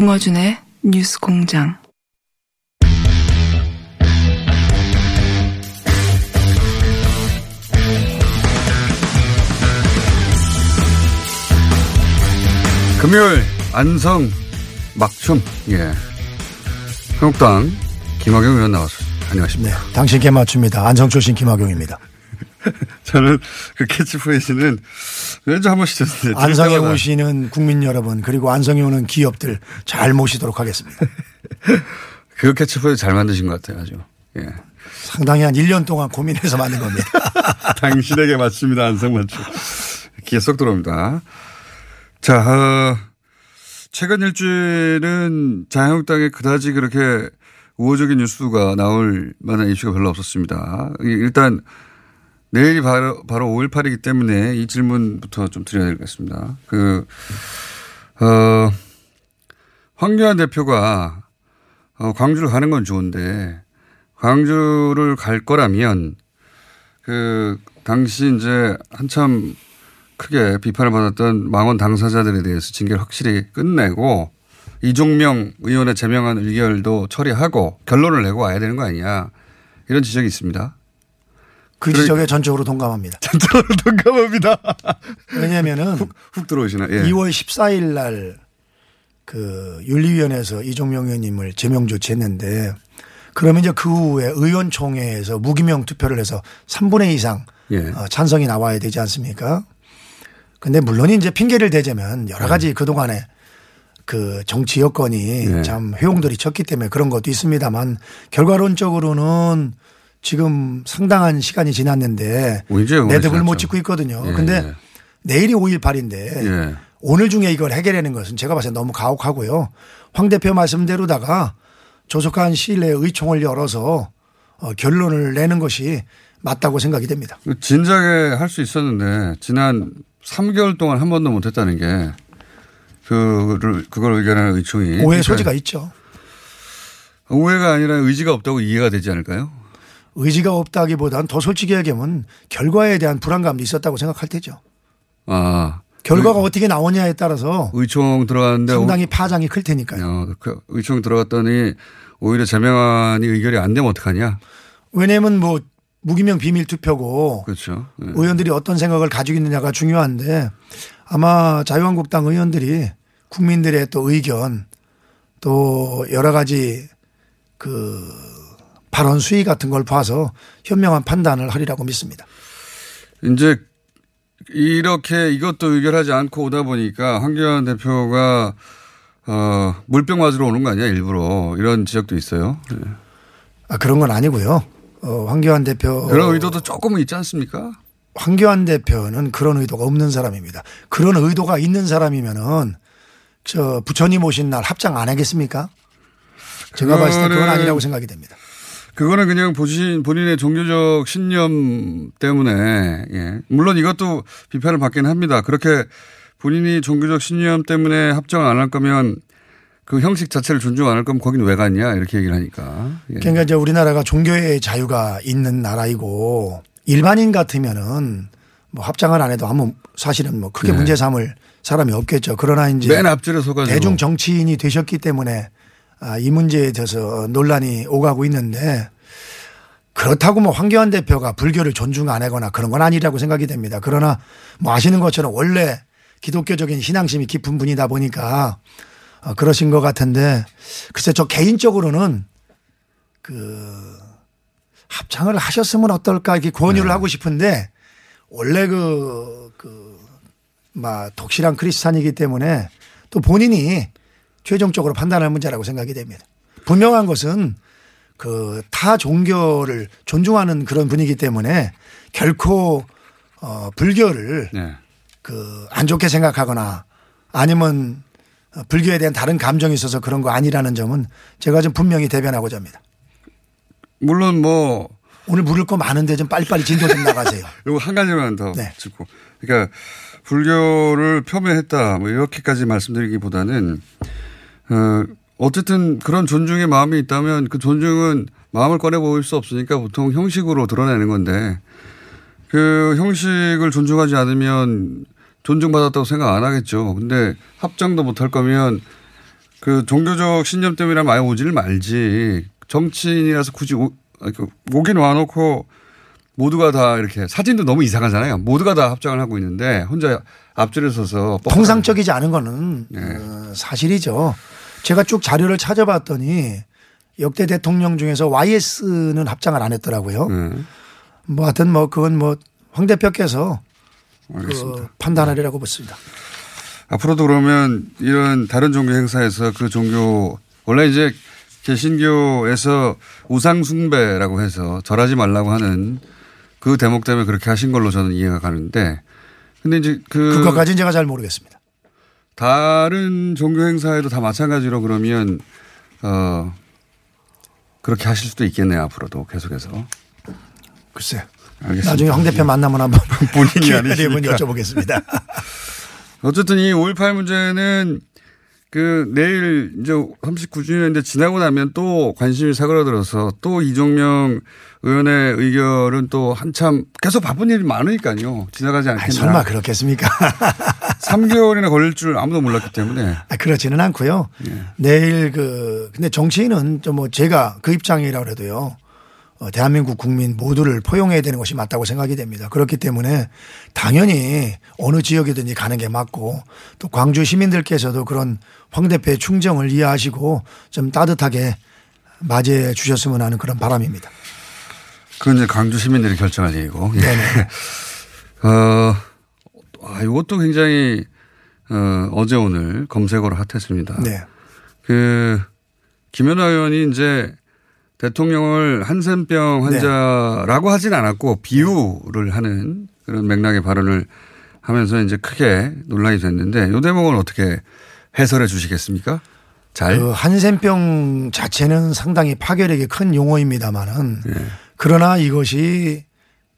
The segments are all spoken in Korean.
김어준의 뉴스 공장. 금요일 안성 막춤 예 한국당 김학용 의원 나왔습니다. 안녕하십니까. 네, 당신께 맞춥니다. 안성 출신 김학용입니다. 저는 그 캐치프레이즈는 왠지 한 번씩 듣는데 안성에 오시는 국민 여러분 그리고 안성에 오는 기업들 잘 모시도록 하겠습니다. 그 캐치프레이즈 잘 만드신 것 같아요. 아주. 예. 상당히 한 1년 동안 고민해서 만든 겁니다. 당신에게 맞춥니다. 안성 맞춤. 기에 쏙 들어옵니다. 자, 어, 최근 일주일은 자유한국당에 그다지 그렇게 우호적인 뉴스가 나올 만한 이슈가 별로 없었습니다. 일단 내일이 바로, 바로 5.18이기 때문에 이 질문부터 좀 드려야 되겠습니다. 그, 어, 황교안 대표가 어, 광주를 가는 건 좋은데 광주를 갈 거라면 그 당시 이제 한참 크게 비판을 받았던 망원 당사자들에 대해서 징계를 확실히 끝내고 이종명 의원의 제명한 의결도 처리하고 결론을 내고 와야 되는 거 아니냐 이런 지적이 있습니다. 그 지적에 전적으로 동감합니다. 전적으로 동감합니다. 왜냐면은 훅, 훅 들어오시나? 예. 2월 14일 날 그 윤리위원회에서 이종명 의원님을 제명 조치했는데 그러면 이제 그 후에 의원총회에서 무기명 투표를 해서 3분의 2 이상 예. 어, 찬성이 나와야 되지 않습니까? 근데 물론 이제 핑계를 대자면 여러 가지 그동안에 그 정치 여건이 네. 참 회용들이 쳤기 때문에 그런 것도 있습니다만 결과론적으로는 지금 상당한 시간이 지났는데 매듭을 못? 짓고 있거든요. 예, 근데 예. 내일이 5.18인데 예. 오늘 중에 이걸 해결하는 것은 제가 봐서 너무 가혹하고요. 황 대표 말씀대로다가 조속한 시일 내에 의총을 열어서 어, 결론을 내는 것이 맞다고 생각이 됩니다. 진작에 할 수 있었는데 지난 3개월 동안 한 번도 못 했다는 게 그를 그걸 의견하는 의총이 오해 그러니까 소지가 있죠. 오해가 아니라 의지가 없다고 이해가 되지 않을까요? 의지가 없다기보다는 더 솔직히 얘기하면 결과에 대한 불안감도 있었다고 생각할 테죠. 아 결과가 어떻게 나오냐에 따라서 의총 들어갔는데 상당히 파장이 클 테니까요. 어, 그 의총 들어갔더니 오히려 제명안이 의결이 안 되면 어떡하냐? 왜냐하면 뭐 무기명 비밀 투표고 그렇죠. 예. 의원들이 어떤 생각을 가지고 있느냐가 중요한데 아마 자유한국당 의원들이 국민들의 또 의견 또 여러 가지 그 발언 수위 같은 걸 봐서 현명한 판단을 하리라고 믿습니다. 이제 이렇게 이것도 의결하지 않고 오다 보니까 황교안 대표가 어, 물병 맞으러 오는 거 아니야 일부러 이런 지적도 있어요. 예. 아, 그런 건 아니고요. 어, 황교안 대표 그런 의도도 조금은 있지 않습니까? 황교안 대표는 그런 의도가 없는 사람입니다. 그런 의도가 있는 사람이면은 저 부처님 오신 날 합장 안 하겠습니까? 제가 봤을 때 그건 아니라고 생각이 됩니다. 그거는 그냥 보신 본인의 종교적 신념 때문에 예. 물론 이것도 비판을 받긴 합니다. 그렇게 본인이 종교적 신념 때문에 합정을 안할 거면 그 형식 자체를 존중 안 할 거면 거긴 왜 갔냐 이렇게 얘기를 하니까. 예. 그러니까 이제 우리나라가 종교의 자유가 있는 나라이고 일반인 같으면은 뭐 합장을 안 해도 아무 사실은 뭐 크게 네. 문제 삼을 사람이 없겠죠. 그러나 이제 맨 앞줄에 서가지고 대중 정치인이 되셨기 때문에 아, 이 문제에 대해서 논란이 오가고 있는데 그렇다고 뭐 황교안 대표가 불교를 존중 안 하거나 그런 건 아니라고 생각이 됩니다. 그러나 뭐 아시는 것처럼 원래 기독교적인 신앙심이 깊은 분이다 보니까 어, 그러신 것 같은데 글쎄 저 개인적으로는 그 합창을 하셨으면 어떨까 이렇게 권유를 네. 하고 싶은데 원래 그, 그, 막 독실한 크리스찬이기 때문에 또 본인이 최종적으로 판단할 문제라고 생각이 됩니다. 분명한 것은 그 타 종교를 존중하는 그런 분이기 때문에 결코 어 불교를 네. 그안 좋게 생각하거나 아니면 어, 불교에 대한 다른 감정이 있어서 그런 거 아니라는 점은 제가 좀 분명히 대변하고자 합니다. 물론 뭐 오늘 물을 거 많은데 좀 빨리빨리 진도 좀 나가세요. 요거 한 가지만 더 네. 짚고. 그러니까 불교를 폄훼했다 뭐 이렇게까지 말씀드리기보다는 어 어쨌든 그런 존중의 마음이 있다면 그 존중은 마음을 꺼내 보일 수 없으니까 보통 형식으로 드러내는 건데 그 형식을 존중하지 않으면 존중받았다고 생각 안 하겠죠. 근데 합장도 못 할 거면 그 종교적 신념 때문이라면 아예 오지를 말지. 정치인이라서 굳이 오, 그 오긴 와놓고 모두가 다 이렇게 사진도 너무 이상하잖아요. 모두가 다 합장을 하고 있는데 혼자 앞줄에 서서 통상적이지 않은 거는 네. 어, 사실이죠. 제가 쭉 자료를 찾아봤더니 역대 대통령 중에서 YS는 합장을 안 했더라고요. 네, 뭐 하여튼 뭐 그건 뭐 황 대표께서. 그 판단하리라고 보습니다. 앞으로도 그러면 이런 다른 종교 행사에서 그 종교 원래 이제 개신교에서 우상숭배라고 해서 절하지 말라고 하는 그 대목 때문에 그렇게 하신 걸로 저는 이해가 가는데 근데 이제 그 그것까지는 제가 잘 모르겠습니다. 다른 종교 행사에도 다 마찬가지로 그러면 어 그렇게 하실 수도 있겠네요 앞으로도 계속해서 글쎄. 알겠습니다. 나중에 황 대표 만나면 한번 본인이 아니시니까. 여쭤보겠습니다. 어쨌든 이 5.18 문제는 그 내일 이제 39주년인데 지나고 나면 또 관심이 사그라들어서 또 이종명 의원의 의결은 또 한참 계속 바쁜 일이 많으니까요. 지나가지 아니, 않겠나. 설마 그렇겠습니까? 3개월이나 걸릴 줄 아무도 몰랐기 때문에. 아, 그렇지는 않고요. 예. 내일 그 근데 정치인은 좀 뭐 제가 그 입장이라고 해도요. 어, 대한민국 국민 모두를 포용해야 되는 것이 맞다고 생각이 됩니다. 그렇기 때문에 당연히 어느 지역이든지 가는 게 맞고 또 광주 시민들께서도 그런 황 대표의 충정을 이해하시고 좀 따뜻하게 맞이해 주셨으면 하는 그런 바람입니다. 그건 이제 강주 시민들이 결정할 일이고. 예. 네네. 어, 아, 이것도 굉장히 어, 어제 오늘 검색어로 핫했습니다. 네. 그 김연아 의원이 이제 대통령을 한센병 환자라고 하진 않았고 비유를 하는 그런 맥락의 발언을 하면서 이제 크게 논란이 됐는데 이 대목은 어떻게 해설해 주시겠습니까? 잘. 그 한센병 자체는 상당히 파괴력이 큰 용어입니다만은 예. 그러나 이것이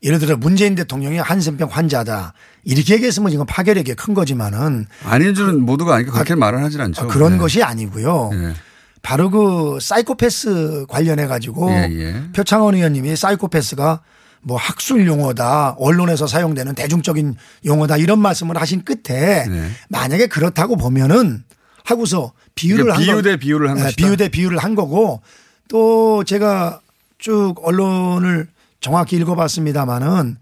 예를 들어 문재인 대통령이 한센병 환자다 이렇게 얘기했으면 이건 파괴력이 큰 거지만은 아닌 줄은 모두가 아니까 그렇게 말을 하진 않죠. 그런 네. 것이 아니고요. 예. 바로 그 사이코패스 관련해 가지고 예, 예. 표창원 의원님이 사이코패스가 뭐 학술 용어다 언론에서 사용되는 대중적인 용어다 이런 말씀을 하신 끝에 네. 만약에 그렇다고 보면은 하고서 비유를 그러니까 한 비유 거- 대 비유를 한 네, 것이다. 비유 대 비유를 한 거고 또 제가 쭉 언론을 정확히 읽어봤습니다마는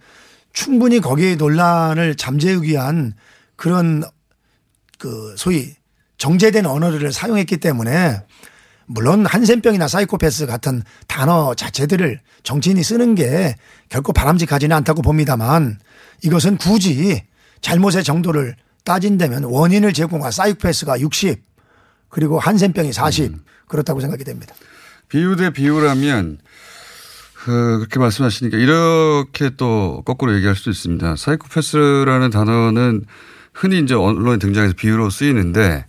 충분히 거기에 논란을 잠재우기 위한 그런 그 소위 정제된 언어를 사용했기 때문에 물론 한센병이나 사이코패스 같은 단어 자체들을 정치인이 쓰는 게 결코 바람직하지는 않다고 봅니다만 이것은 굳이 잘못의 정도를 따진다면 원인을 제공한 사이코패스가 60 그리고 한센병이 40 그렇다고 생각이 됩니다. 비유 대 비유라면 그 그렇게 말씀하시니까 이렇게 또 거꾸로 얘기할 수도 있습니다. 사이코패스라는 단어는 흔히 이제 언론에 등장해서 비유로 쓰이는데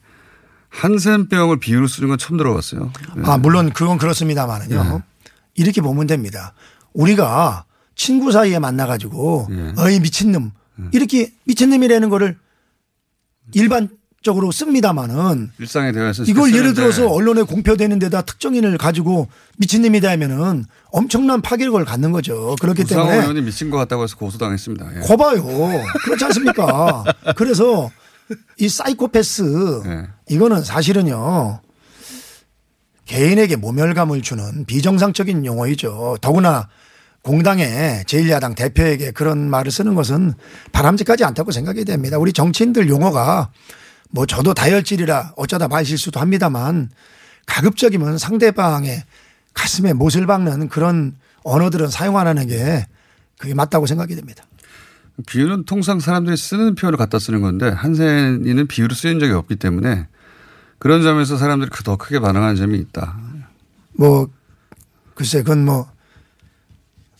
한센병을 비유로 쓰는 건 처음 들어봤어요. 네. 아, 물론 그건 그렇습니다만은요. 이렇게 보면 됩니다. 우리가 친구 사이에 만나 가지고 예. 어이 미친놈 이렇게 미친놈이라는 거를 일반 적으로 씁니다마는 일상에 대해서 이걸 예를 들어서 언론에 공표되는 데다 특정인을 가지고 미친놈이다 하면은 엄청난 파괴력을 갖는 거죠. 그렇기 때문에 의원이 미친 것 같다고 해서 고소당했습니다. 예. 거봐요. 그렇지 않습니까? 그래서 이 사이코패스 예. 이거는 사실은요 개인에게 모멸감을 주는 비정상적인 용어이죠. 더구나 공당의 제1야당 대표에게 그런 말을 쓰는 것은 바람직하지 않다고 생각이 됩니다. 우리 정치인들 용어가 뭐 저도 다혈질이라 어쩌다 말 실수도 합니다만 가급적이면 상대방의 가슴에 못을 박는 그런 언어들은 사용 안 하는 게 그게 맞다고 생각이 됩니다. 비유는 통상 사람들이 쓰는 표현을 갖다 쓰는 건데 한센이는 비유로 쓰인 적이 없기 때문에 그런 점에서 사람들이 더 크게 반응하는 점이 있다. 뭐 글쎄 그건 뭐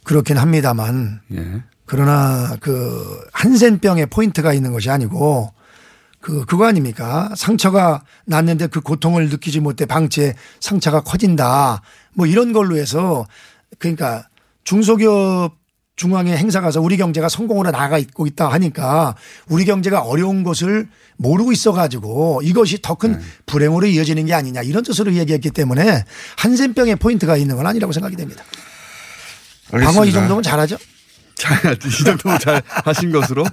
그렇긴 합니다만 예. 그러나 그 한센병에 포인트가 있는 것이 아니고 그 그거 아닙니까? 상처가 났는데 그 고통을 느끼지 못해 방치해 상처가 커진다. 뭐 이런 걸로 해서 그러니까 중소기업 중앙에 행사 가서 우리 경제가 성공으로 나가 있고 있다 하니까 우리 경제가 어려운 것을 모르고 있어 가지고 이것이 더큰 불행으로 이어지는 게 아니냐 이런 뜻으로 얘기했기 때문에 한센병에 포인트가 있는 건 아니라고 생각이 됩니다. 방어 이 알겠습니다. 정도면 잘하죠? 잘, 이 정도면 잘 하신 것으로,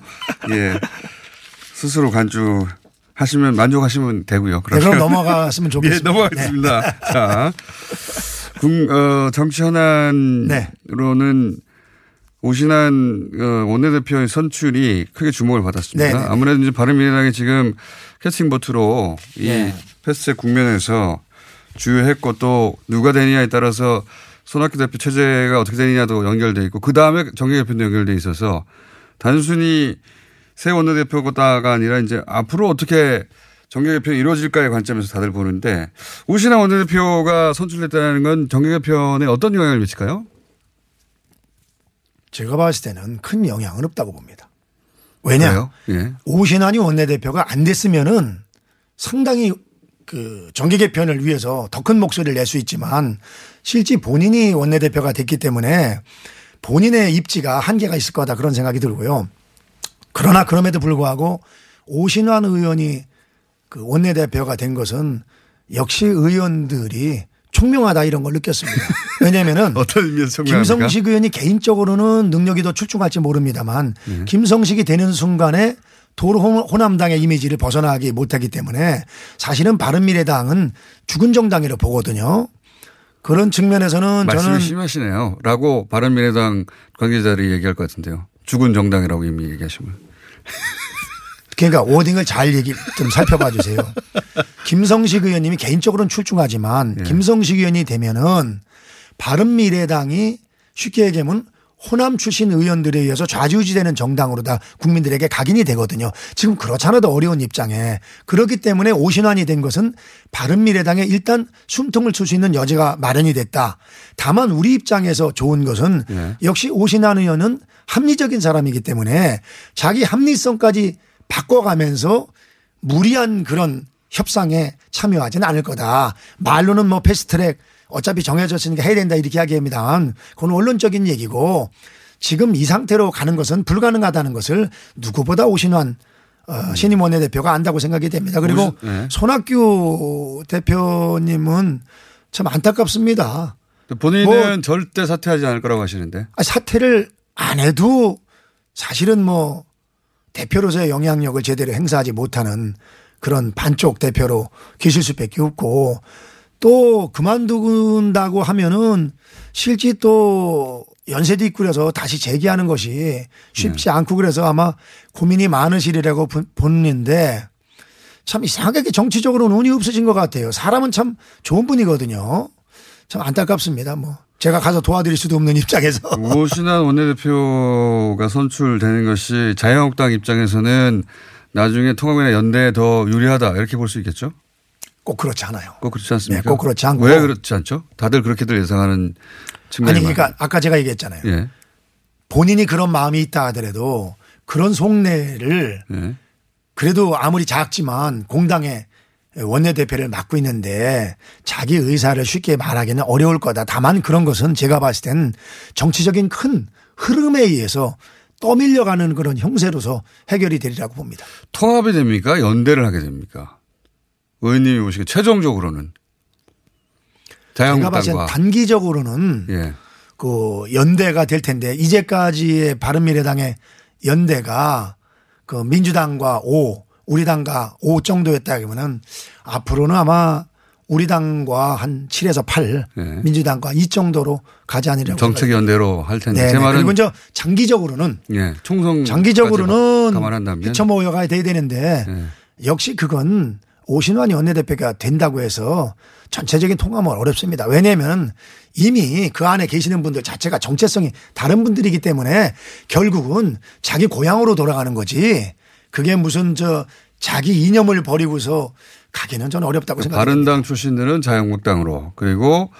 예. 스스로 간주 하시면, 만족하시면 되고요. 네. 그럼 넘어갔으면 예, 좋겠습니다. 넘어가겠습니다. 자. 국, 어, 정치 현안으로는 네. 오신한 어, 원내대표의 선출이 크게 주목을 받았습니다. 네, 네, 네. 아무래도 이제 바른미래당이 지금 캐스팅 보트로 이 네. 패스트 국면에서 주요했고 또 누가 되느냐에 따라서 손학규 대표 체제가 어떻게 되느냐도 연결돼 있고 그 다음에 정계 개편도 연결돼 있어서 단순히 새 원내대표가 아니라 이제 앞으로 어떻게 정계 개편이 이루어질까의 관점에서 다들 보는데 우신하 원내대표가 선출됐다는 건 정계 개편에 어떤 영향을 미칠까요? 제가 봤을 때는 큰 영향은 없다고 봅니다. 왜냐? 예. 오신환이 원내대표가 안 됐으면은 상당히 그 정계 개편을 위해서 더 큰 목소리를 낼 수 있지만 실제 본인이 원내대표가 됐기 때문에 본인의 입지가 한계가 있을 거다 그런 생각이 들고요. 그러나 그럼에도 불구하고 오신환 의원이 그 원내대표가 된 것은 역시 의원들이 총명하다 이런 걸 느꼈습니다. 왜냐면은? 김성식 의원이 개인적으로는 능력이 더 출중할지 모릅니다만 네. 김성식이 되는 순간에 도로 호- 호남당의 이미지를 벗어나기 못하기 때문에 사실은 바른미래당은 죽은 정당이라고 보거든요. 그런 측면에서는 말씀이 저는 심하시네요. 라고 바른미래당 관계자들이 얘기할 것 같은데요. 죽은 정당이라고 이미 얘기하시면. 그러니까 워딩을 잘 얘기 좀 살펴봐 주세요. 김성식 의원님이 개인적으로는 출중하지만 예. 김성식 의원이 되면은 바른미래당이 쉽게 얘기하면 호남 출신 의원들에 의해서 좌지우지되는 정당으로 다 국민들에게 각인이 되거든요. 지금 그렇잖아도 어려운 입장에 그렇기 때문에 오신환이 된 것은 바른미래당에 일단 숨통을 칠 수 있는 여지가 마련이 됐다. 다만 우리 입장에서 좋은 것은 예. 역시 오신환 의원은 합리적인 사람이기 때문에 자기 합리성까지 바꿔가면서 무리한 그런 협상에 참여하지는 않을 거다. 말로는 뭐 패스트트랙 어차피 정해졌으니까 해야 된다 이렇게 이야기합니다. 그건 원론적인 얘기고 지금 이 상태로 가는 것은 불가능하다는 것을 누구보다 오신환 어, 신임 원내대표가 안다고 생각이 됩니다. 그리고 네. 손학규 대표님은 참 안타깝습니다. 본인은 뭐- 절대 사퇴하지 않을 거라고 하시는데. 아, 사퇴를 안 해도 사실은 뭐 대표로서의 영향력을 제대로 행사하지 못하는 그런 반쪽 대표로 계실 수밖에 없고 또 그만둔다고 하면은 실제 또 연세도 있고그래서 다시 재기하는 것이 쉽지 않고 그래서 아마 고민이 많으시리라고 보- 보는데 참 이상하게 정치적으로는 운이 없으신 것 같아요. 사람은 참 좋은 분이거든요. 참 안타깝습니다. 뭐 제가 가서 도와드릴 수도 없는 입장에서 오신환 원내대표가 선출되는 것이 자유한국당 입장에서는 나중에 통합이나 연대에 더 유리하다 이렇게 볼 수 있겠죠? 꼭 그렇지 않아요. 꼭 그렇지 않습니까? 네, 꼭 그렇지 않고. 왜 그렇지 않죠? 다들 그렇게들 예상하는 측면이 아니 그러니까 아까 제가 얘기했잖아요. 예. 본인이 그런 마음이 있다 하더라도 그런 속내를 예. 그래도 아무리 작지만 공당의 원내대표를 맡고 있는데 자기 의사를 쉽게 말하기는 어려울 거다. 다만 그런 것은 제가 봤을 땐 정치적인 큰 흐름에 의해서 떠밀려가는 그런 형세로서 해결이 되리라고 봅니다. 통합이 됩니까? 연대를 하게 됩니까? 의원님이 보시기에 최종적으로는 제가 봤을 땐 자유한국당과 단기적으로는 예. 그 연대가 될 텐데 이제까지의 바른미래당의 연대가 그 민주당과 5, 우리 당과 5 정도였다면 앞으로는 아마 우리 당과 한 7에서 8, 네. 민주당과 2 정도로 가지 않으려고 정책 연대로 할 텐데 네, 제 네. 말은 이제 장기적으로는 예, 총선 장기적으로는 감안한다면 모여가야 돼야 되는데 예. 역시 그건 오신환 원내대표가 된다고 해서 전체적인 통합은 어렵습니다. 왜냐하면 이미 그 안에 계시는 분들 자체가 정체성이 다른 분들이기 때문에 결국은 자기 고향으로 돌아가는 거지 그게 무슨 저 자기 이념을 버리고서 가기는 저는 어렵다고 생각합니다. 바른당 출신들은 자유한국당으로 그리고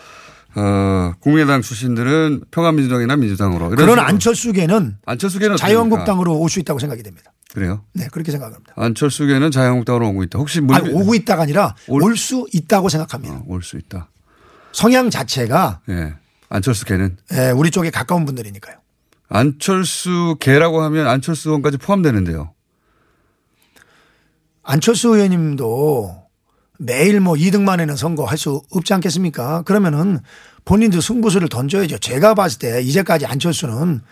어, 국민의당 출신들은 평화민주당이나 민주당으로 이런 그런. 안철수계는 안철수계는? 자유한국당으로 올 수 있다고 생각이 됩니다. 그래요? 네, 그렇게 생각합니다. 안철수계는 자유한국당으로 오고 있다. 혹시 문 아니, 오고 있다가 아니라 올- 올수 있다고 생각합니다. 올수 있다. 성향 자체가 예. 안철수계는 예, 우리 쪽에 가까운 분들이니까요. 안철수계라고 하면 안철수 의원까지 포함되는데요. 안철수 의원님도 매일 뭐 2등만 에는 선거 할 수 없지 않겠습니까? 그러면은 본인도 승부수를 던져야죠. 제가 봤을 때 이제까지 안철수는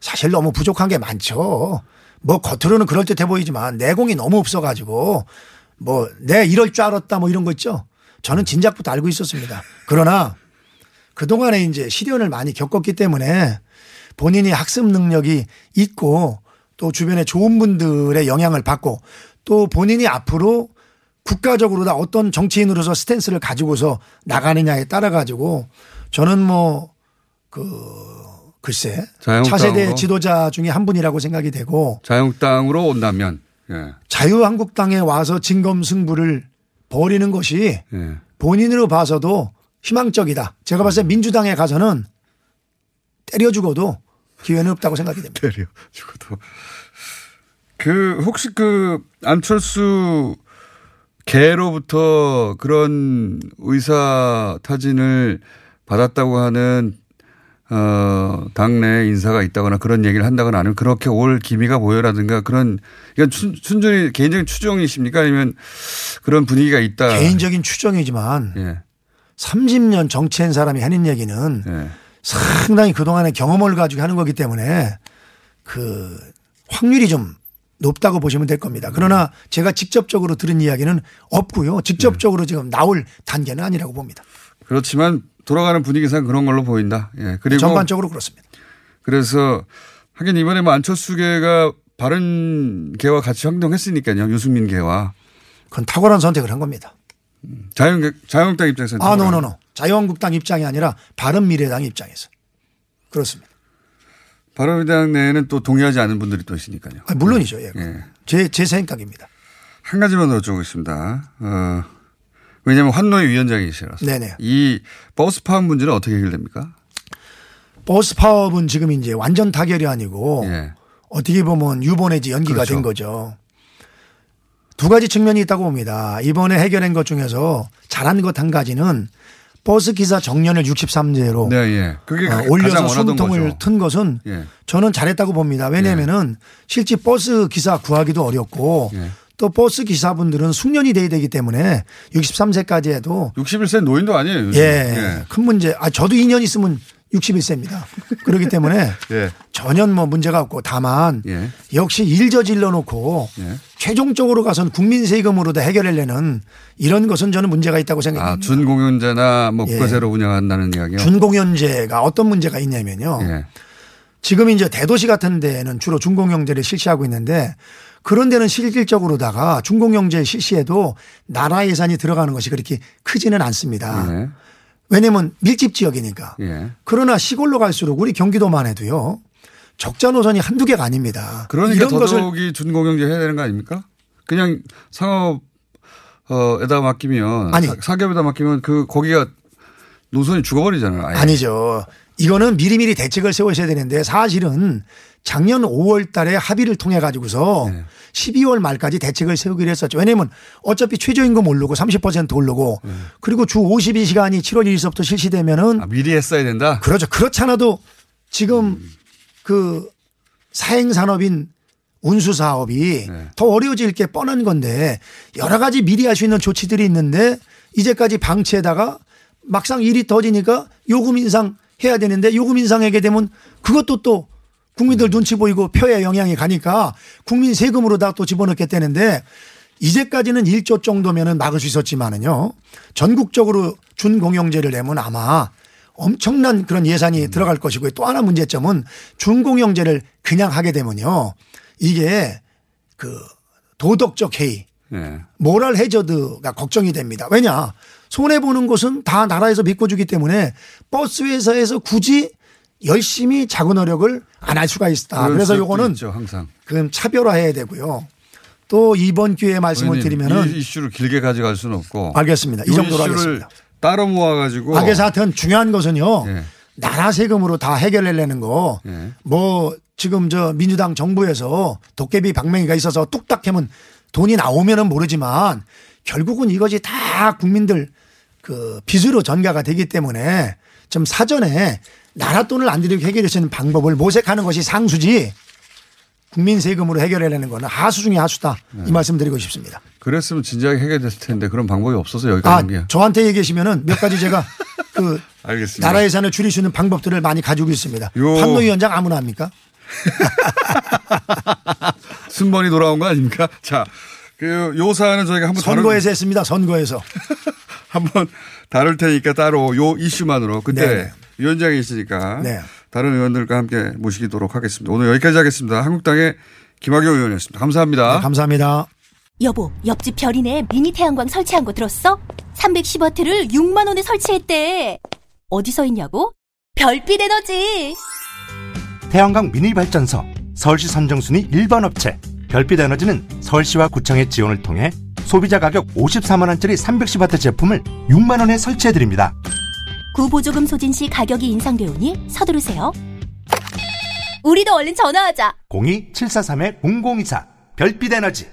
사실 너무 부족한 게 많죠. 뭐 겉으로는 그럴듯해 보이지만 내공이 너무 없어가지고 뭐 내 이럴 줄 알았다 뭐 이런 거 있죠. 저는 진작부터 알고 있었습니다. 그러나 그동안에 이제 시련을 많이 겪었기 때문에 본인이 학습 능력이 있고 또 주변에 좋은 분들의 영향을 받고 또 본인이 앞으로 국가적으로 다 어떤 정치인으로서 스탠스를 가지고서 나가느냐에 따라 가지고 저는 뭐 그 글쎄? 차세대 지도자 중에 한 분이라고 생각이 되고 자유한국당으로 온다면 예. 자유한국당에 와서 진검승부를 벌이는 것이 예. 본인으로 봐서도 희망적이다. 제가 봤을 때 민주당에 가서는 때려 죽어도 기회는 없다고 생각이 됩니다. 때려 죽어도. 그 혹시 그 안철수 개로부터 그런 의사 타진을 받았다고 하는 어 당내 인사가 있다거나 그런 얘기를 한다거나 아니면 그렇게 올 기미가 보여라든가 그런 이건 순, 순전히 개인적인 추정이십니까 아니면 그런 분위기가 있다. 개인적인 추정이지만 예. 30년 정치한 사람이 하는 얘기는 예. 상당히 그동안의 경험을 가지고 하는 거기 때문에 그 확률이 좀 높다고 보시면 될 겁니다. 그러나 제가 직접적으로 들은 이야기는 없고요. 직접적으로 지금 나올 단계는 아니라고 봅니다. 그렇지만 돌아가는 분위기상 그런 걸로 보인다. 예. 그리고 전반적으로 그렇습니다. 그래서 하긴 이번에 뭐 안철수계가 바른 개와 같이 행동했으니까요. 유승민 개와 그건 탁월한 선택을 한 겁니다. 자유 자유한국당 입장에서는 아, no no no. 자유한국당 입장이 아니라 바른미래당 입장에서. 그렇습니다. 바른미래당 내에는 또 동의하지 않는 분들이 또 있으니까요. 아, 물론이죠. 예. 예. 제, 제 생각입니다. 한 가지만 더 여쭤보겠습니다. 어, 왜냐하면 환노위 위원장이시라서. 네네. 이 버스 파업 문제는 어떻게 해결됩니까? 버스 파업은 지금 이제 완전 타결이 아니고 예. 어떻게 보면 유보 내지 연기가 그렇죠. 된 거죠. 두 가지 측면이 있다고 봅니다. 이번에 해결한 것 중에서 잘한 것 한 가지는 버스 기사 정년을 63세로 네, 예. 그게 어, 가- 올려서 거죠. 튼 것은 예. 저는 잘했다고 봅니다. 왜냐하면은 실제 버스 기사 구하기도 어렵고 예. 또 버스 기사분들은 숙련이 돼야 되기 때문에 63세까지 해도 61세 노인도 아니에요. 요즘. 예, 큰 문제. 아 저도 2년 있으면 61세입니다. 그렇기 때문에 예. 전혀 뭐 문제가 없고 다만 예. 역시 일 저질러 놓고 예. 최종적으로 가선 국민 세금으로 다 해결하려는 이런 것은 저는 문제가 있다고 아, 생각합니다. 준공연자나 뭐 예. 국가세로 운영한다는 이야기요. 준공연제가 어떤 문제가 있냐면요. 예. 지금 이제 대도시 같은 데는 주로 준공영제를 실시하고 있는데 그런 데는 실질적으로다가 준공영제 실시에도 나라 예산이 들어가는 것이 그렇게 크지는 않습니다. 예. 왜냐면 밀집 지역이니까. 예. 그러나 시골로 갈수록 우리 경기도만 해도요. 적자 노선이 한두 개가 아닙니다. 그러니까 이런 것을 준공영제 해야 되는 거 아닙니까? 그냥 상업 어에다 맡기면 아니. 사- 사기업에다 맡기면 그 거기가 노선이 죽어버리잖아요. 아예. 아니죠. 이거는 미리미리 대책을 세우셔야 되는데 사실은 작년 5월 달에 합의를 통해 가지고서 네. 12월 말까지 대책을 세우기로 했었죠. 왜냐하면 어차피 최저임금 오르고 30% 오르고 그리고 주 52시간이 7월 1일서부터 실시되면은 아, 미리 했어야 된다. 그렇죠. 그렇잖아도 지금 그 사행 산업인 운수 사업이 네. 더 어려워질 게 뻔한 건데 여러 가지 미리 할 수 있는 조치들이 있는데 이제까지 방치에다가 막상 일이 터지니까 요금 인상 해야 되는데 요금 인상하게 되면 그것도 또 국민들 눈치 보이고 표에 영향이 가니까 국민 세금으로 다 또 집어넣겠다는데 이제까지는 1조 정도면은 막을 수 있었지만은요 전국적으로 준공영제를 내면 아마 엄청난 그런 예산이 들어갈 것이고 또 하나 문제점은 준공영제를 그냥 하게 되면요 이게 그 도덕적 해이 예. 모랄 해저드가 걱정이 됩니다. 왜냐 손해 보는 곳은 다 나라에서 믿고 주기 때문에 버스 회사에서 굳이 열심히 자구 노력을 안 할 수가 있다. 그래서 요거는 있죠, 항상. 그럼 차별화해야 되고요. 또 이번 기회에 말씀을 드리면은 이 이슈를 길게 가져갈 수는 없고 알겠습니다. 이이 정도로 하겠습니다. 따로 모아가지고 아, 그래서 하여튼 중요한 것은요. 예. 나라 세금으로 다 해결하려는 거. 예. 뭐 지금 저 민주당 정부에서 도깨비 방맹이가 있어서 뚝딱 하면 돈이 나오면은 모르지만 결국은 이것이 다 국민들 그 빚으로 전가가 되기 때문에 좀 사전에 나라 돈을 안 들이고 해결할 수 있는 방법을 모색하는 것이 상수지 국민 세금으로 해결하려는 거는 하수 중에 하수다. 네. 이 말씀 드리고 싶습니다. 그랬으면 진작에 해결됐을 텐데 그런 방법이 없어서 여기까지 아. 저한테 얘기하시면은 몇 가지 제가 그 알겠습니다. 나라 예산을 줄일 수 있는 방법들을 많이 가지고 있습니다. 요- 판노위원장 아무나 합니까? 순번이 돌아온 거 아닙니까? 자, 그, 요 사안은 저희가 한번 선거에서 다룰, 했습니다. 선거에서. 한번 다룰 테니까 따로 요 이슈만으로 그때 네네. 위원장이 있으니까 네. 다른 의원들과 함께 모시도록 하겠습니다. 오늘 여기까지 하겠습니다. 한국당의 김학용 의원이었습니다. 감사합니다. 네, 감사합니다. 여보, 옆집 별이네 미니 태양광 설치한 거 들었어? 310와트를 6만 원에 설치했대. 어디서 있냐고? 별빛 에너지. 태양광 미니 발전소 서울시 선정순위 1번 업체 별빛 에너지는 서울시와 구청의 지원을 통해 소비자 가격 54만 원짜리 310와트 제품을 6만 원에 설치해 드립니다. 구보조금 소진 시 가격이 인상되오니 서두르세요. 우리도 얼른 전화하자. 02-743-0024 별빛 에너지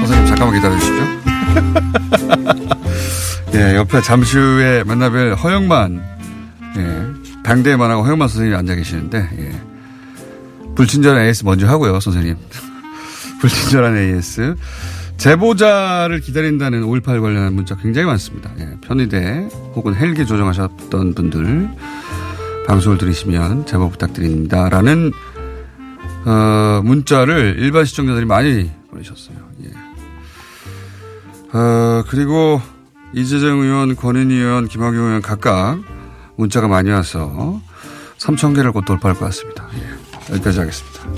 선생님 잠깐만 기다려 주시죠. 예, 옆에 잠시 후에 만나뵐 허영만, 예, 당대만하고 허영만 선생님이 앉아 계시는데, 예. 불친절한 AS 먼저 하고요, 선생님. 불친절한 AS. 제보자를 기다린다는 5.18 관련한 문자 굉장히 많습니다. 예, 편의대 혹은 헬기 조정하셨던 분들 방송을 들으시면 제보 부탁드립니다. 라는 어, 문자를 일반 시청자들이 많이 보내셨어요. 예. 어, 그리고 이재정 의원, 권은희 의원, 김학용 의원 각각 문자가 많이 와서 3천 개를 곧 돌파할 것 같습니다. 예. 여기까지 하겠습니다.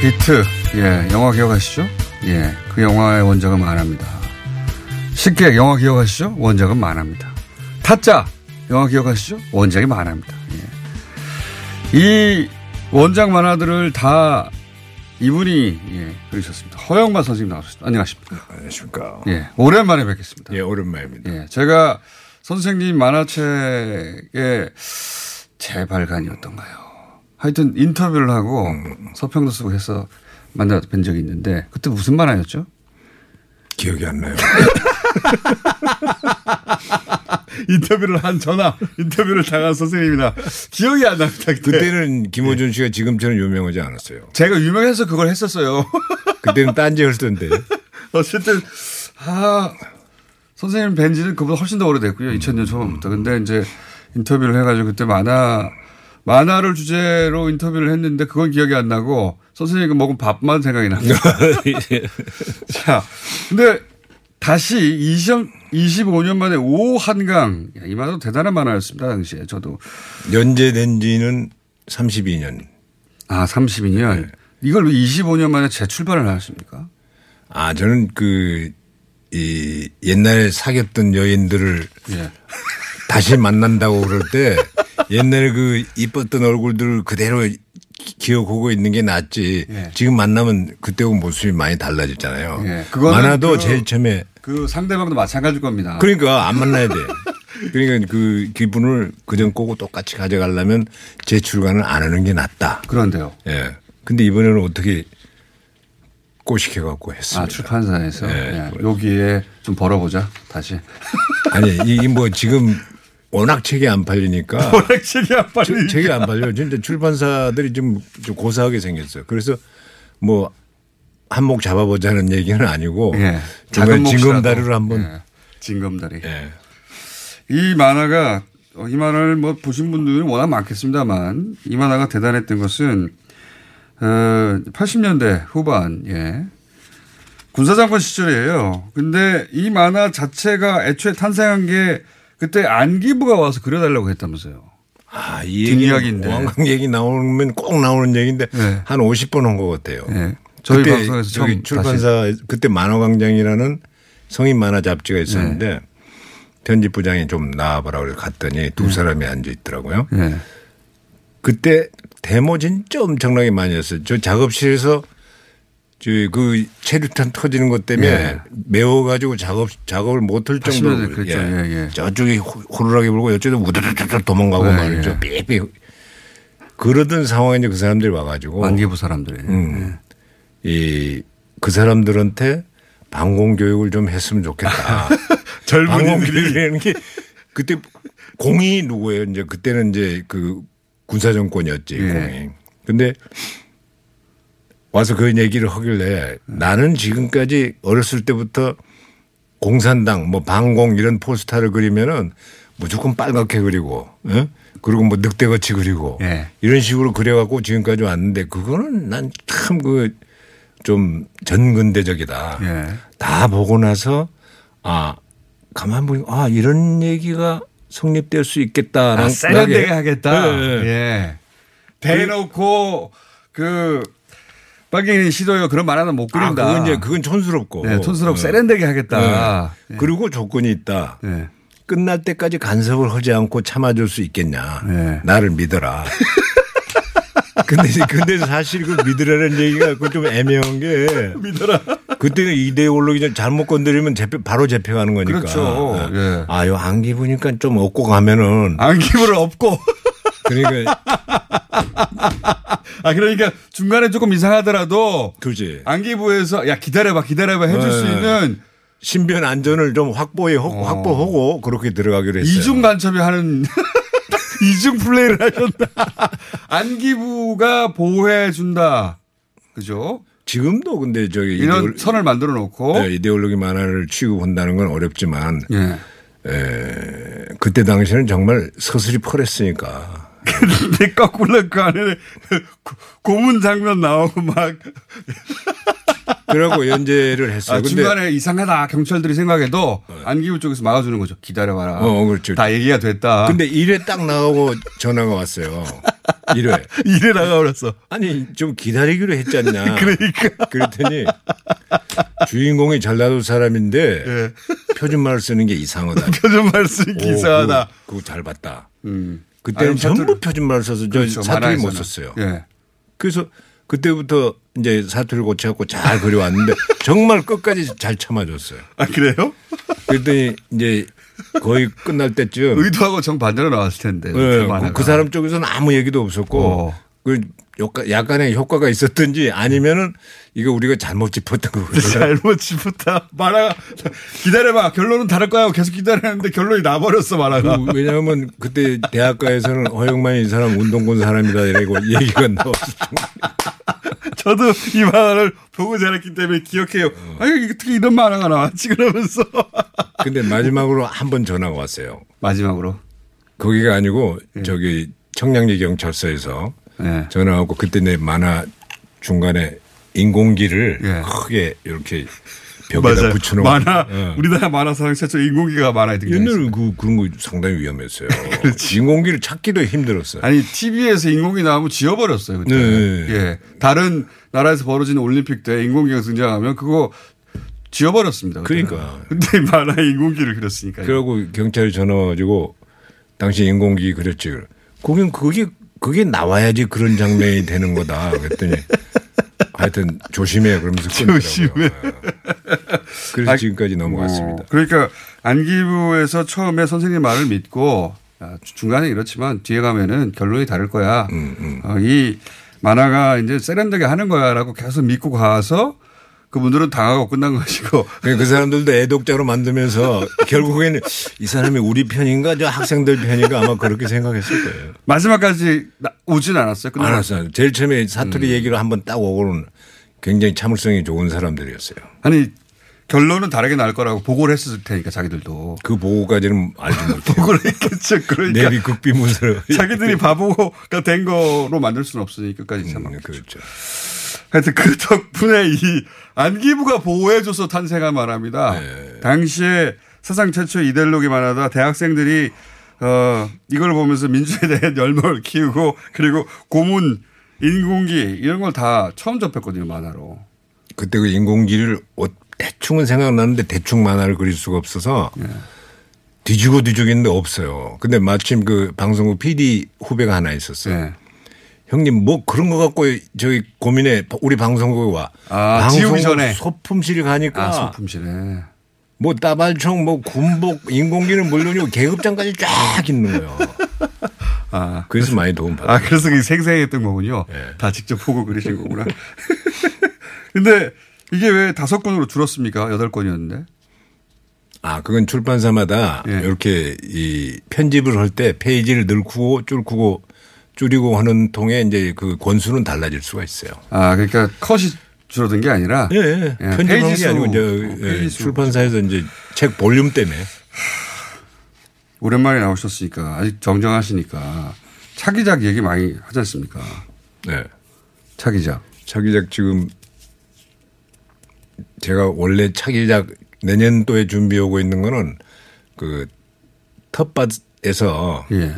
비트, 예, 영화 기억하시죠? 예, 그 영화의 원작은 만화입니다. 쉽게 영화 기억하시죠? 원작은 만화입니다. 타짜, 영화 기억하시죠? 원작이 만화입니다. 예. 이 원작 만화들을 다 이분이, 예, 그러셨습니다. 허영만 선생님 나오셨습니다. 안녕하십니까. 안녕하십니까. 예, 오랜만에 뵙겠습니다. 예, 오랜만입니다. 예, 제가 선생님 만화책의 재발간이었던가요? 하여튼 인터뷰를 하고 서평도 쓰고 해서 만나 뵌 적이 있는데 그때 무슨 만화였죠? 기억이 안 나요. 인터뷰를 한 전화 인터뷰를 당한 선생님이라 기억이 안 납니다. 그때. 그때는 김호준 씨가 지금처럼 유명하지 않았어요. 제가 유명해서 그걸 했었어요. 그때는 딴지 했던데. 어쨌든 아 선생님 뵌지는 그보다 훨씬 더 오래됐고요. 2000년 초반부터. 근데 이제 인터뷰를 해가지고 그때 만화 만화를 주제로 인터뷰를 했는데 그건 기억이 안 나고 선생님이 먹은 밥만 생각이 납니다. 자, 근데 다시 20, 25년 만에 오 한강 야, 이 만화도 대단한 만화였습니다 당시에 저도 연재된 지는 32년. 아 32년 이걸 왜 25년 만에 재출발을 하십니까? 아, 저는 그, 이 옛날에 사귀었던 여인들을 예. 다시 만난다고 그럴 때 옛날에 그 이뻤던 얼굴들을 그대로 기- 기억하고 있는 게 낫지. 예. 지금 만나면 그때하고 모습이 많이 달라졌잖아요. 예. 만화도 그- 제일 처음에 그 상대방도 마찬가지일 겁니다. 그러니까 안 만나야 돼. 그러니까 그 기분을 그전 거고 똑같이 가져가려면 재출간을 안 하는 게 낫다. 그런데요. 예. 근데 이번에는 어떻게 꼬시켜 갖고 했습니다. 아, 출판사에서 네. 예. 여기에 좀 벌어보자 다시. 아니 이뭐 지금 워낙 책이 안 팔리니까 워낙 책이 안 팔리니까. 책이 안 팔려. 진짜 출판사들이 좀, 좀 고사하게 생겼어요. 그래서 뭐 한몫 잡아보자는 얘기는 아니고 예. 작은 몫이라도. 한번 예. 징검다리. 예. 이 만화가 어, 이 만화를 뭐 보신 분들은 워낙 많겠습니다만 이 만화가 대단했던 것은 어, 80년대 후반 예. 군사장관 시절이에요. 근데 이 만화 자체가 애초에 탄생한 게 그때 안기부가 와서 그려달라고 했다면서요. 아, 이. 얘기 왕강 얘기 나오면 꼭 나오는 얘기인데 네. 한 50번 한것 같아요. 네. 저희 그때 방송에서 저기 출판사 그때 만화광장이라는 성인 만화 잡지가 있었는데 네. 편집 부장이 좀 나와보라 그래서 갔더니 두 사람이 앉아 있더라고요. 네. 그때 데모 진짜 엄청나게 많이 했어요. 저 작업실에서 저 그 체류탄 터지는 것 때문에 예. 매워가지고 작업 작업을 못할 80년대 정도로 그랬죠. 예, 예. 저쪽이 호- 호루라기 불고 이쪽에 우드드드 도망가고 예, 말이죠. 예. 삐삐 그러던 상황에 이제 그 사람들이 와가지고 안기부 사람들이. 음. 이그 사람들한테 방공 교육을 좀 했으면 좋겠다. 방공 교육이라는 게 그때 공이 누구예요? 이제 그때는 이제 그 군사 정권이었지 예. 공이. 근데 와서 그 얘기를 하길래 나는 지금까지 어렸을 때부터 공산당 뭐 방공 이런 포스터를 그리면은 무조건 빨갛게 그리고 예? 그리고 뭐 늑대같이 그리고 예. 이런 식으로 그려갖고 지금까지 왔는데 그거는 난 참 그 좀 전근대적이다. 예. 다 보고 나서 아 가만 보니까 아 이런 얘기가 성립될 수 있겠다라는 아, 세련되게 하겠다. 예, 예. 예. 대놓고 그 빨갱이 시도요 그런 말하는 못 아, 그린다. 그건 이제 그건 촌스럽고. 네, 촌스럽고 어. 세련되게 하겠다. 네. 그리고 조건이 있다. 네. 끝날 때까지 간섭을 하지 않고 참아줄 수 있겠냐. 네. 나를 믿어라. 근데, 근데 사실 그 믿으라는 얘기가 그 좀 애매한 게. 믿어라. 그때는 이데올로기 잘못 건드리면 재표, 바로 재표가는 거니까. 그렇죠. 네. 예. 아, 요 안기 보니까 좀 업고 가면은. 안기부를 업고. 그러니까. 아 그러니까 중간에 조금 이상하더라도 그지. 안기부에서 야 기다려봐 기다려봐 해줄 수 네. 있는 신변 안전을 좀 확보해, 확보하고 그렇게 들어가기로 했어요. 어. 이중 간첩이 하는 이중 플레이를 하셨다. 안기부가 보호해 준다. 그죠? 지금도 근데 저기 이런 이데올- 선을 만들어 놓고 네, 이데올로기 만화를 취급한다는 건 어렵지만 예. 에, 그때 당시에는 정말 서슬이 펄했으니까. 근데 거꾸로 그 안에 고- 고문 장면 나오고 막 그러고 연재를 했어요. 아, 근데 중간에 이상하다 경찰들이 생각해도 안기부 쪽에서 막아주는 거죠. 기다려봐라. 어, 그렇죠. 다 얘기가 됐다. 근데 1회 딱 나가고 전화가 왔어요. 1회. 이래 나가버렸어. 아니 좀 기다리기로 했지 않냐. 그러니까. 그랬더니 주인공이 전라도 사람인데 예. 표준말을 쓰는 게 이상하다. 표준말 쓰기 오, 이상하다. 그거, 그거 잘 봤다. 음. 그때는 전부 사투리- 표준말을 써서 저 그렇죠. 사투리 못. 썼어요. 예. 그래서 그때부터 이제 사투리를 고쳐갖고 잘 그려왔는데 정말 끝까지 잘 참아줬어요. 아 그래요? 그랬더니 이제 거의 끝날 때쯤 의도하고 정반대로 나왔을 텐데. 예, 그 사람 쪽에서는 아무 얘기도 없었고 어. 그 약간의 효과가 있었든지 아니면은 이거 우리가 잘못 짚었던 거거든요. 잘못 짚었다. 만화가 기다려봐. 결론은 다를 거야. 계속 기다렸는데 결론이 나버렸어 만화가. 그 왜냐하면 그때 대학가에서는 허영만이 이 사람 운동권 사람이다 이러고 얘기가 나왔을 저도 이 만화를 보고 자랐기 때문에 기억해요. 아니 어떻게 이런 만화가 나왔지 그러면서. 근데 마지막으로 한 번 전화가 왔어요. 마지막으로. 거기가 아니고 저기 청량리 경찰서에서 예. 전화 왔고 그때 내 만화 중간에 인공기를 예. 크게 이렇게 벽에다 맞아요. 붙여놓은 만화 예. 우리나라 만화상 최초 인공기가 만화에 등장했어요. 그 그런 거 상당히 위험했어요. 인공기를 찾기도 힘들었어요. 아니 TV에서 인공기 나오면 지워버렸어요 그때. 네. 예. 다른 나라에서 벌어지는 올림픽 때 인공기가 등장하면 그거 지워버렸습니다. 그때. 그러니까. 근데 이 만화에 인공기를 그렸으니까. 그러고 경찰이 전화 와가지고 당신 인공기 그랬지. 거긴 그게 그게 나와야지 그런 장면이 되는 거다. 그랬더니 하여튼 조심해 그러면서. 조심해. 그래서 아, 지금까지 넘어갔습니다. 어, 그러니까 안기부에서 처음에 선생님 말을 믿고 아, 중간에 이렇지만 뒤에 가면은 결론이 다를 거야. 음, 어, 이 만화가 이제 세련되게 하는 거야라고 계속 믿고 가서 그분들은 당하고 끝난 것이고. 그 사람들도 애독자로 만들면서 결국에는 이 사람이 우리 편인가 저 학생들 편인가 아마 그렇게 생각했을 거예요. 마지막까지 오진 않았어요. 안 왔어요. 제일 처음에 사투리 음. 얘기를 한번 딱 오고는 굉장히 참을성이 좋은 사람들이었어요. 아니 결론은 다르게 날 거라고 보고를 했을 테니까 자기들도. 그 보고까지는 알지 못해요. 보고를 했겠죠. 그러니까. 내비 극비무서로. 자기들이 바보가 된 거로 만들 수는 없으니 끝까지 참아. 음, 그렇죠. 하여튼 그 덕분에 이 안기부가 보호해줘서 탄생한 말합니다. 네. 당시에 세상 최초 이델록이 만하다 대학생들이 어 이걸 보면서 민주에 대한 열망을 키우고 그리고 고문 인공기 이런 걸 다 처음 접했거든요 만화로. 그때 그 인공기를 어- 대충은 생각나는데 대충 만화를 그릴 수가 없어서 네. 뒤지고 뒤지겠는데 없어요. 근데 마침 그 방송국 PD 후배가 하나 있었어요. 네. 형님 뭐 그런 거 갖고 저기 고민해 우리 방송국에 와. 아, 지우기 전에. 소품실이 가니까 아 소품실에. 뭐 따발총 뭐 군복 인공기는 물론이고 계급장까지 쫙 있는 거예요. 아 그래서 많이 도움 받아요. 아 그래서 생생했던 거군요. 네. 다 직접 보고 그리신 거구나. 근데 이게 왜 다섯 건으로 줄었습니까? 여덟 건이었는데. 아, 그건 출판사마다 예. 이렇게 이 편집을 할 때 페이지를 늘고 줄고 줄이고 하는 통에 이제 그 권수는 달라질 수가 있어요. 아 그러니까 컷이 줄어든 게 아니라 예, 예. 예, 편집한 게 수. 아니고 이제 어, 예. 출판사에서 이제 책 볼륨 때문에 오랜만에 나오셨으니까 아직 정정하시니까 차기작 얘기 많이 하지 않습니까? 네. 차기작. 차기작 지금 제가 원래 차기작 내년도에 준비하고 있는 거는 그 텃밭에서 예.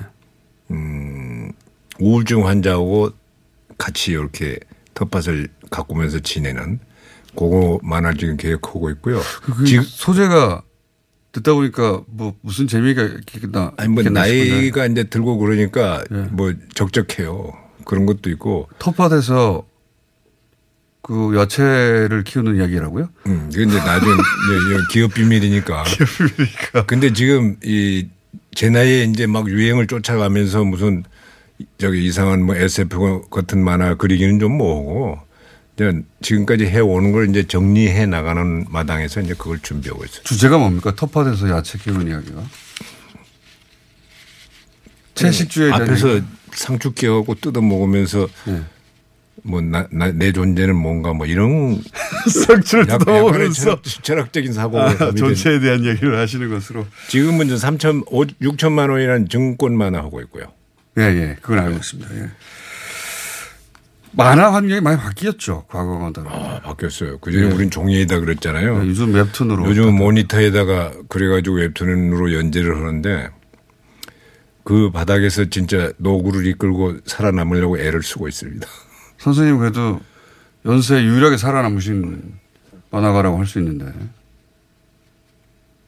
음, 우울증 환자하고 같이 이렇게 텃밭을 가꾸면서 지내는 그거 만화 지금 계획하고 있고요. 그 지금 소재가 듣다 보니까 뭐 무슨 재미가 있겠나. 아니 뭐 나이가 이제 들고 그러니까 예. 뭐 적적해요. 그런 것도 있고. 텃밭에서 그 야채를 키우는 이야기라고요? 음, 이제 나중에 기업 비밀이니까. 기업 비밀이니까. 근데 지금 이 제 나이에 이제 막 유행을 쫓아가면서 무슨 저기 이상한 뭐 SF 같은 만화 그리기는 좀 뭐고 이제 지금까지 해오는 걸 이제 정리해 나가는 마당에서 이제 그걸 준비하고 있어요. 주제가 뭡니까? 텃밭에서 야채 키우는 이야기가. 채식주에 대한 앞에서 얘기. 상추 끼워갖고 뜯어 먹으면서 예. 뭐내 존재는 뭔가 뭐 이런 상추를 약- 뜯어 약간의 먹으면서 철학, 철학적인 사고가 아, 존재에 대한 얘기를 하시는 것으로. 지금은 이제 3천 6천만 원이라는 증권만 하고 있고요. 예, 예. 그건 알고 있습니다. 예. 만화 환경이 많이 바뀌었죠. 다르게. 아, 바뀌었어요. 그전에 예. 우린 종이에다 그랬잖아요. 네, 요즘 웹툰으로. 요즘 모니터에다가 그래가지고 웹툰으로 연재를 하는데 그 바닥에서 진짜 노구를 이끌고 살아남으려고 애를 쓰고 있습니다. 선생님 그래도 연세 유일하게 살아남으신 만화가라고 할 수 있는데.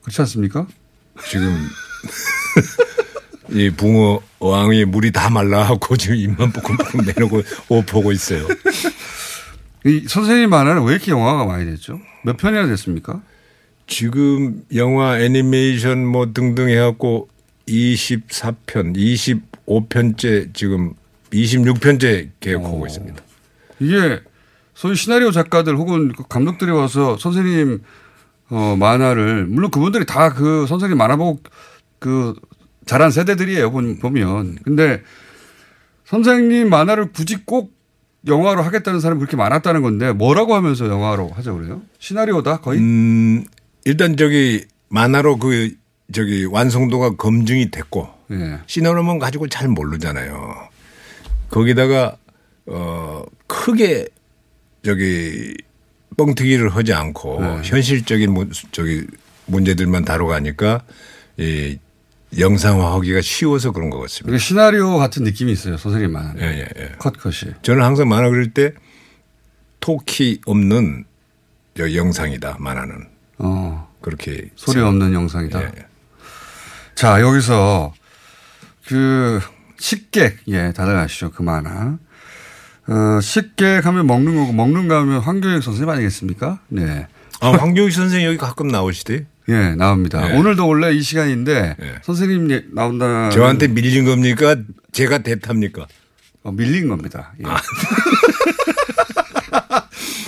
그렇지 않습니까? 지금 이 붕어 어항이 물이 다 말라갖고 지금 입만 뽀끔뽀끔 내놓고 옷 보고 있어요. 이 선생님 만화는 왜 이렇게 영화가 많이 됐죠? 몇 편이나 됐습니까? 지금 영화 애니메이션 뭐 등등 해갖고 24편, 25편째 지금 26편째 계획하고 있습니다. 이게 소위 시나리오 작가들 혹은 그 감독들이 와서 선생님 어, 만화를 물론 그분들이 다 그 선생님 만화 보고 그 자란 세대들이에요 본- 보면 근데 선생님 만화를 굳이 꼭 영화로 하겠다는 사람이 그렇게 많았다는 건데 뭐라고 하면서 영화로 하자 그래요? 시나리오다 거의? 음, 일단 저기 만화로 그 저기 완성도가 검증이 됐고 예. 시나리오만 가지고 잘 모르잖아요. 거기다가 어 크게 저기 뻥튀기를 하지 않고 네. 현실적인 문- 저기 문제들만 다뤄가니까 이 영상화하기가 쉬워서 그런 것 같습니다. 시나리오 같은 느낌이 있어요 선생님 만화. 예, 예, 예. 컷컷이. 저는 항상 만화 그릴 때 토키 없는 저 영상이다 만화는 어. 그렇게 소리 없는 영상이다. 예. 자, 여기서 그 식객, 예, 다들 아시죠? 그 만화. 어, 쉽게 가면 먹는 거고 먹는 거 하면 황교익 선생님 아니겠습니까? 네. 아, 황교익 선생 여기 가끔 나오시대. 예, 나옵니다. 네. 오늘도 원래 이 시간인데 선생님 예- 나온다. 저한테 밀린 겁니까? 제가 대탑니까? 어, 밀린 겁니다. 예.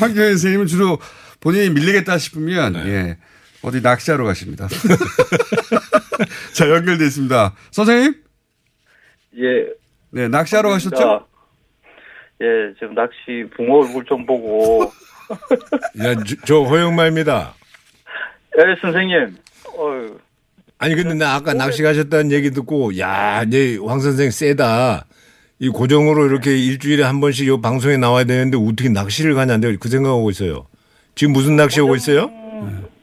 황교익 선생님은 주로 본인이 밀리겠다 싶으면 네. 예, 어디 낚시하러 가십니다. 자, 연결돼 있습니다. 선생님? 예. 네, 낚시하러 가셨죠? 예, 지금 낚시 붕어 얼굴 좀 보고. 야, 저, 저 허영마입니다. 예, 선생님. 어휴. 아니 근데 나 아까 낚시 가셨다는 얘기 듣고 야, 이제 황 선생 세다. 이 고정으로 이렇게 일주일에 한 번씩 요 방송에 나와야 되는데 어떻게 낚시를 가냐는데 그 생각하고 있어요. 지금 무슨 낚시 하고 있어요?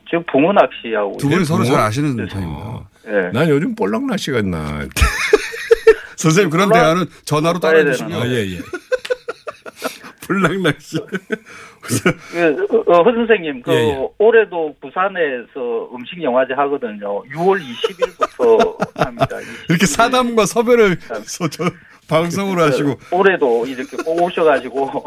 지금 붕어 낚시하고. 두 분이 서로? 잘 아시는 편입니다. 예. 난 요즘 볼락 낚시 갔나. 선생님 그런 대화는 전화로 따라주시고요. 되나? 아, 예, 예. 불락 낚시. 그, 어, 허 선생님, 그, 예, 예. 올해도 부산에서 음식 영화제 하거든요. 6월 20일부터 합니다. 이렇게 사담과 섭외를 서- 저- 방송으로 하시고 올해도 이렇게 꼭 오셔가지고.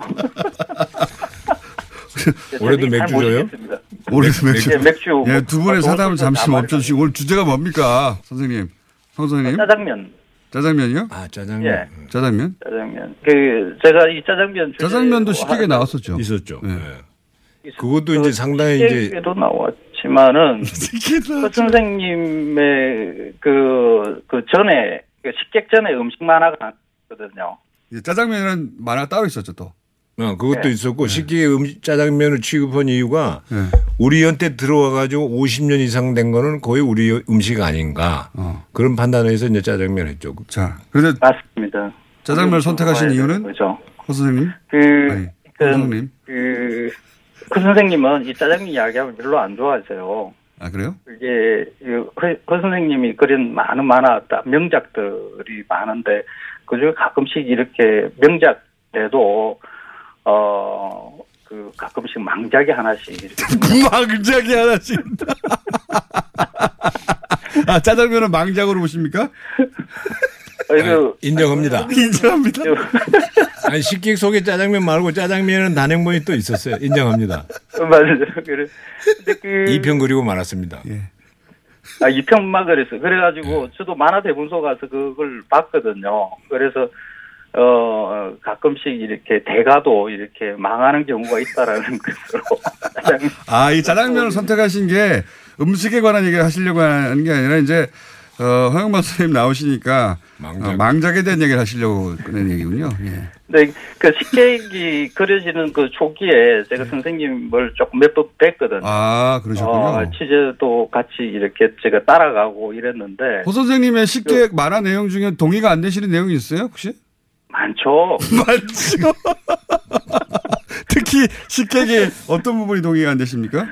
올해도 잘 맥주 줘요? 모시겠습니다. 올해도 맥주. 예, 맥주. 예, 두 분의 뭐, 사담을 잠시 다 멈춰주시고 오늘 주제가 뭡니까, 선생님? 황 선생님? 짜장면. 짜장면이요? 아, 짜장면. 예. 짜장면? 짜장면. 그, 제가 이 짜장면. 짜장면도 식객에 하는 나왔었죠. 있었죠. 네. 예. 그것도 이제 상당히 이제 식객에도 나왔지만은 그 선생님의 그, 그 전에 그 식객 전에 음식 만화가 나왔거든요. 예, 짜장면이라는 만화가 따로 있었죠, 또. 어, 그것도 네. 있었고 식기 음식 짜장면을 취급한 이유가 네. 우리 한테 들어와 가지고 50년 이상 된 거는 거의 우리 음식 아닌가 어. 그런 판단에서 이제 짜장면 했죠. 자, 그런데 맞습니다. 짜장면을 선택하신 이유는? 거죠. 허 선생님? 그, 아니, 그, 황 선생님? 그, 그 선생님은 이 짜장면 이야기하면 별로 안 좋아하세요. 아, 그래요? 이게 이 허, 허 선생님이 그린 많은 만화 딱 명작들이 많은데 그중에 가끔씩 이렇게 명작에도 어 그 가끔씩 망작이 하나씩 이렇게 망작이 하나씩. 아, 짜장면은 망작으로 보십니까? 그 인정합니다. 인정합니다. 아니 식객 속에 짜장면 말고 짜장면은 단행본이 또 있었어요. 인정합니다. 맞아요. 그래. 그 이편 그리고 말았습니다. 예. 아, 이편만 그랬어요. 그래가지고 저도 만화 대본소 가서 그걸 봤거든요. 그래서 어 가끔씩 이렇게 대가도 이렇게 망하는 경우가 있다라는 것으로 아, 이 짜장면을 선택하신 게 음식에 관한 얘기를 하시려고 하는 게 아니라 이제 어, 허영만 선생님 나오시니까 망작. 어, 망작에 대한 얘기를 하시려고 그런 얘기군요. 예. 근데 그 식객이 그려지는 그 초기에 제가 선생님을 조금 몇 번 뵀거든요. 네. 아, 그러셨군요. 어, 취재도 같이 이렇게 제가 따라가고 이랬는데 호 선생님의 식객 만화 내용 중에 동의가 안 되시는 내용이 있어요, 혹시? 많죠. 많죠. 특히 식객의 어떤 부분이 동의가 안 되십니까?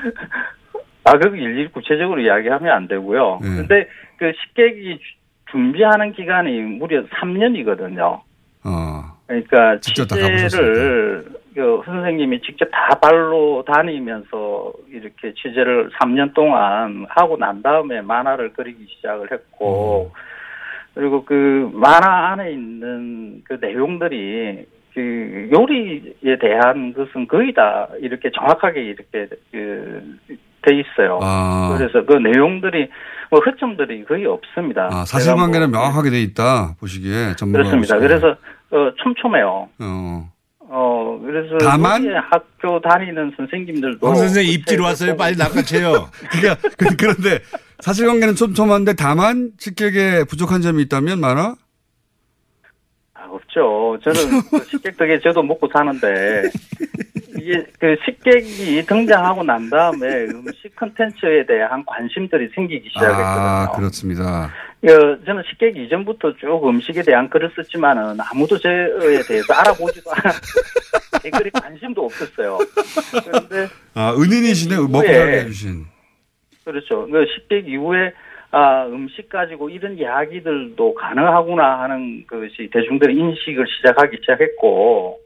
아, 그 일일이 구체적으로 이야기하면 안 되고요. 네. 근데 그 식객이 주- 준비하는 기간이 무려 3년이거든요. 어. 그러니까 취재를 그 선생님이 직접 다 발로 다니면서 이렇게 취재를 3년 동안 하고 난 다음에 만화를 그리기 시작을 했고 그리고 그 만화 안에 있는 그 내용들이 그 요리에 대한 것은 거의 다 이렇게 정확하게 이렇게 그돼 있어요. 아. 그래서 그 내용들이 뭐 허점들이 거의 없습니다. 아, 사실관계는 뭐 명확하게 돼 있다, 보시기에. 전문가 그렇습니다. 보시기에. 그래서 어, 촘촘해요. 어. 어 그래서 다만- 학교 다니는 선생님들도 황 선생 입질 왔어요. 빨리 낚아채요. 그게, 그- 그런데 사실관계는 촘촘한데 다만 식객에 부족한 점이 있다면 만화? 아, 없죠. 저는 그 식객 덕에 저도 먹고 사는데 이게 그 식객이 등장하고 난 다음에 음식 컨텐츠에 대한 관심들이 생기기 시작했거든요. 아, 그렇습니다. 어, 저는 식객 이전부터 쭉 음식에 대한 글을 썼지만은 아무도 저에 대해서 알아보지도 않았어요. 댓글에 관심도 없었어요. 그런데 아, 은인이시네, 먹고 예. 살게 해주신. 그렇죠. 그 식객 이후에 아, 음식 가지고 이런 이야기들도 가능하구나 하는 것이 대중들의 인식을 시작하기 시작했고,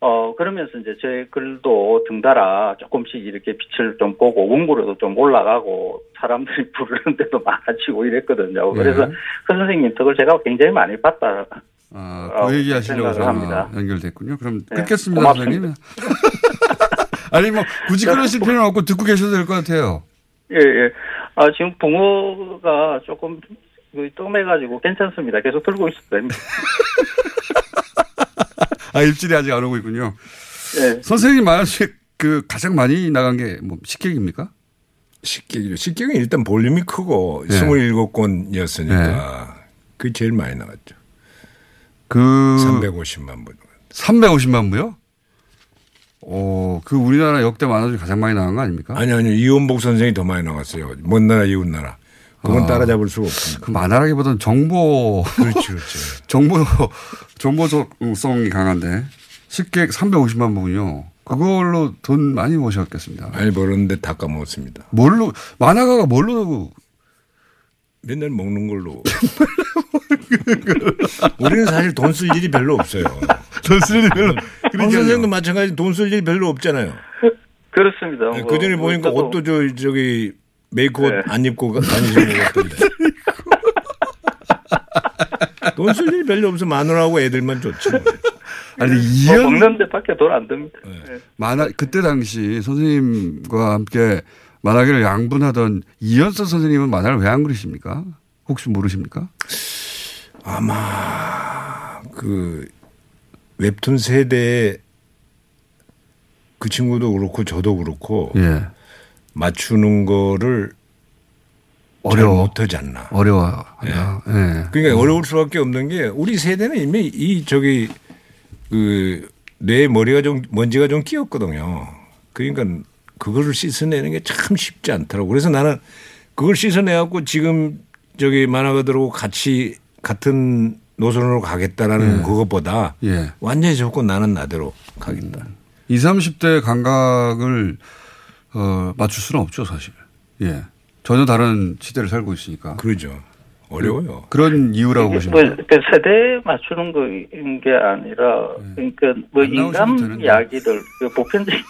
어, 그러면서 이제 제 글도 등달아 조금씩 이렇게 빛을 좀 보고 원고로도 좀 올라가고 사람들이 부르는 데도 많아지고 이랬거든요. 그래서 네. 그 선생님 덕을 제가 굉장히 많이 봤다 아, 라고 그 얘기 하시려고 합니다. 연결됐군요. 그럼 네, 끊겠습니다, 고맙습니다. 선생님. 아니, 뭐, 굳이 끊으실 필요는 없고 듣고 계셔도 될 것 같아요. 예, 예. 아, 지금 붕어가 조금 뜸해가지고 괜찮습니다. 계속 들고 있어도 됩니다. 아, 입질이 아직 안 오고 있군요. 예. 선생님 말하신 그 가장 많이 나간 게 뭐 식객입니까? 식객이죠. 식객은 일단 볼륨이 크고 네. 27건이었으니까 그게 제일 많이 나갔죠. 그 350만 분. 350만 부요? 오, 그 우리나라 역대 만화 중에 가장 많이 나간 거 아닙니까? 아니 아니 이원복 선생이 더 많이 나갔어요. 먼 나라 이웃 나라. 그건 아. 따라잡을 수가 없습니다. 그 만화라기보다는 정보. 그렇지, 그렇지. 정보, 정보성이 강한데. 식객 350만 부군요. 그걸로 돈 많이 모셨겠습니다. 많이 벌었는데 다 까먹었습니다. 뭘로, 만화가가 뭘로. 맨날 먹는 걸로. 우리는 사실 돈 쓸 일이 별로 없어요. 돈 쓸 일이 별로. 황 선생도 마찬가지 돈 쓸 일이 별로 없잖아요. 그렇습니다. 뭐, 그 전에 보니까 저도- 옷도 저 저기 메이크업 네. 안 입고 가- 다니시는 것 같던데. 돈 쓸 일이 별로 없어 마누라하고 애들만 좋지. 뭐. 아니, 뭐 이현. 먹는 데밖에 돈 안 듭니다. 네. 예. 만화, 그때 당시 선생님과 함께 만화계를 양분하던 이현서 선생님은 만화를 왜 안 그리십니까? 혹시 모르십니까? 아마 그 웹툰 세대에 그 친구도 그렇고 저도 그렇고 예. 맞추는 거를 어려워. 잘 못하지 않나. 어려워요. 예. 그러니까 어려울 수밖에 없는 게 우리 세대는 이미 이 저기 그 뇌 머리가 좀 먼지가 좀 끼었거든요. 그러니까 그거를 씻어내는 게 참 쉽지 않더라고. 그래서 나는 그걸 씻어내갖고 지금 저기 만화가들하고 같이 같은 노선으로 가겠다라는 예. 그것보다 예. 완전히 좋고 나는 나대로 가겠다. 20, 30대 감각을 어, 맞출 수는 없죠, 사실. 예. 전혀 다른 시대를 살고 있으니까. 그러죠. 어려워요. 그런 이유라고 뭐, 보시면. 그 세대 맞추는 거인 게 아니라, 그러니까 뭐 인간 되는데. 이야기들, 그 보편적인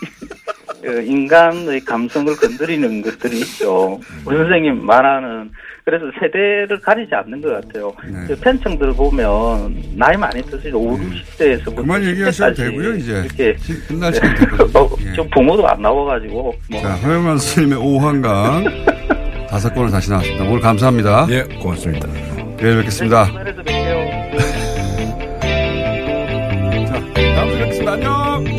그 인간의 감성을 건드리는 것들이 있죠. 우리 선생님 말하는 그래서 세대를 가리지 않는 것 같아요. 네. 그 팬층들 보면 나이 많이 드시죠. 5, 60대에서부터 그만 얘기하셔도 되고요, 이제. 이렇게 끝날 시간 됐거든요. 어, 예. 좀 부모도 안 나와가지고 뭐 자, 허영만 스님의 오한강 다섯 권을 다시 나왔습니다. 오늘 감사합니다. 예, 고맙습니다. 내일 뵙겠습니다. 네, 자, 다음 주에 뵙겠습니다. 안녕!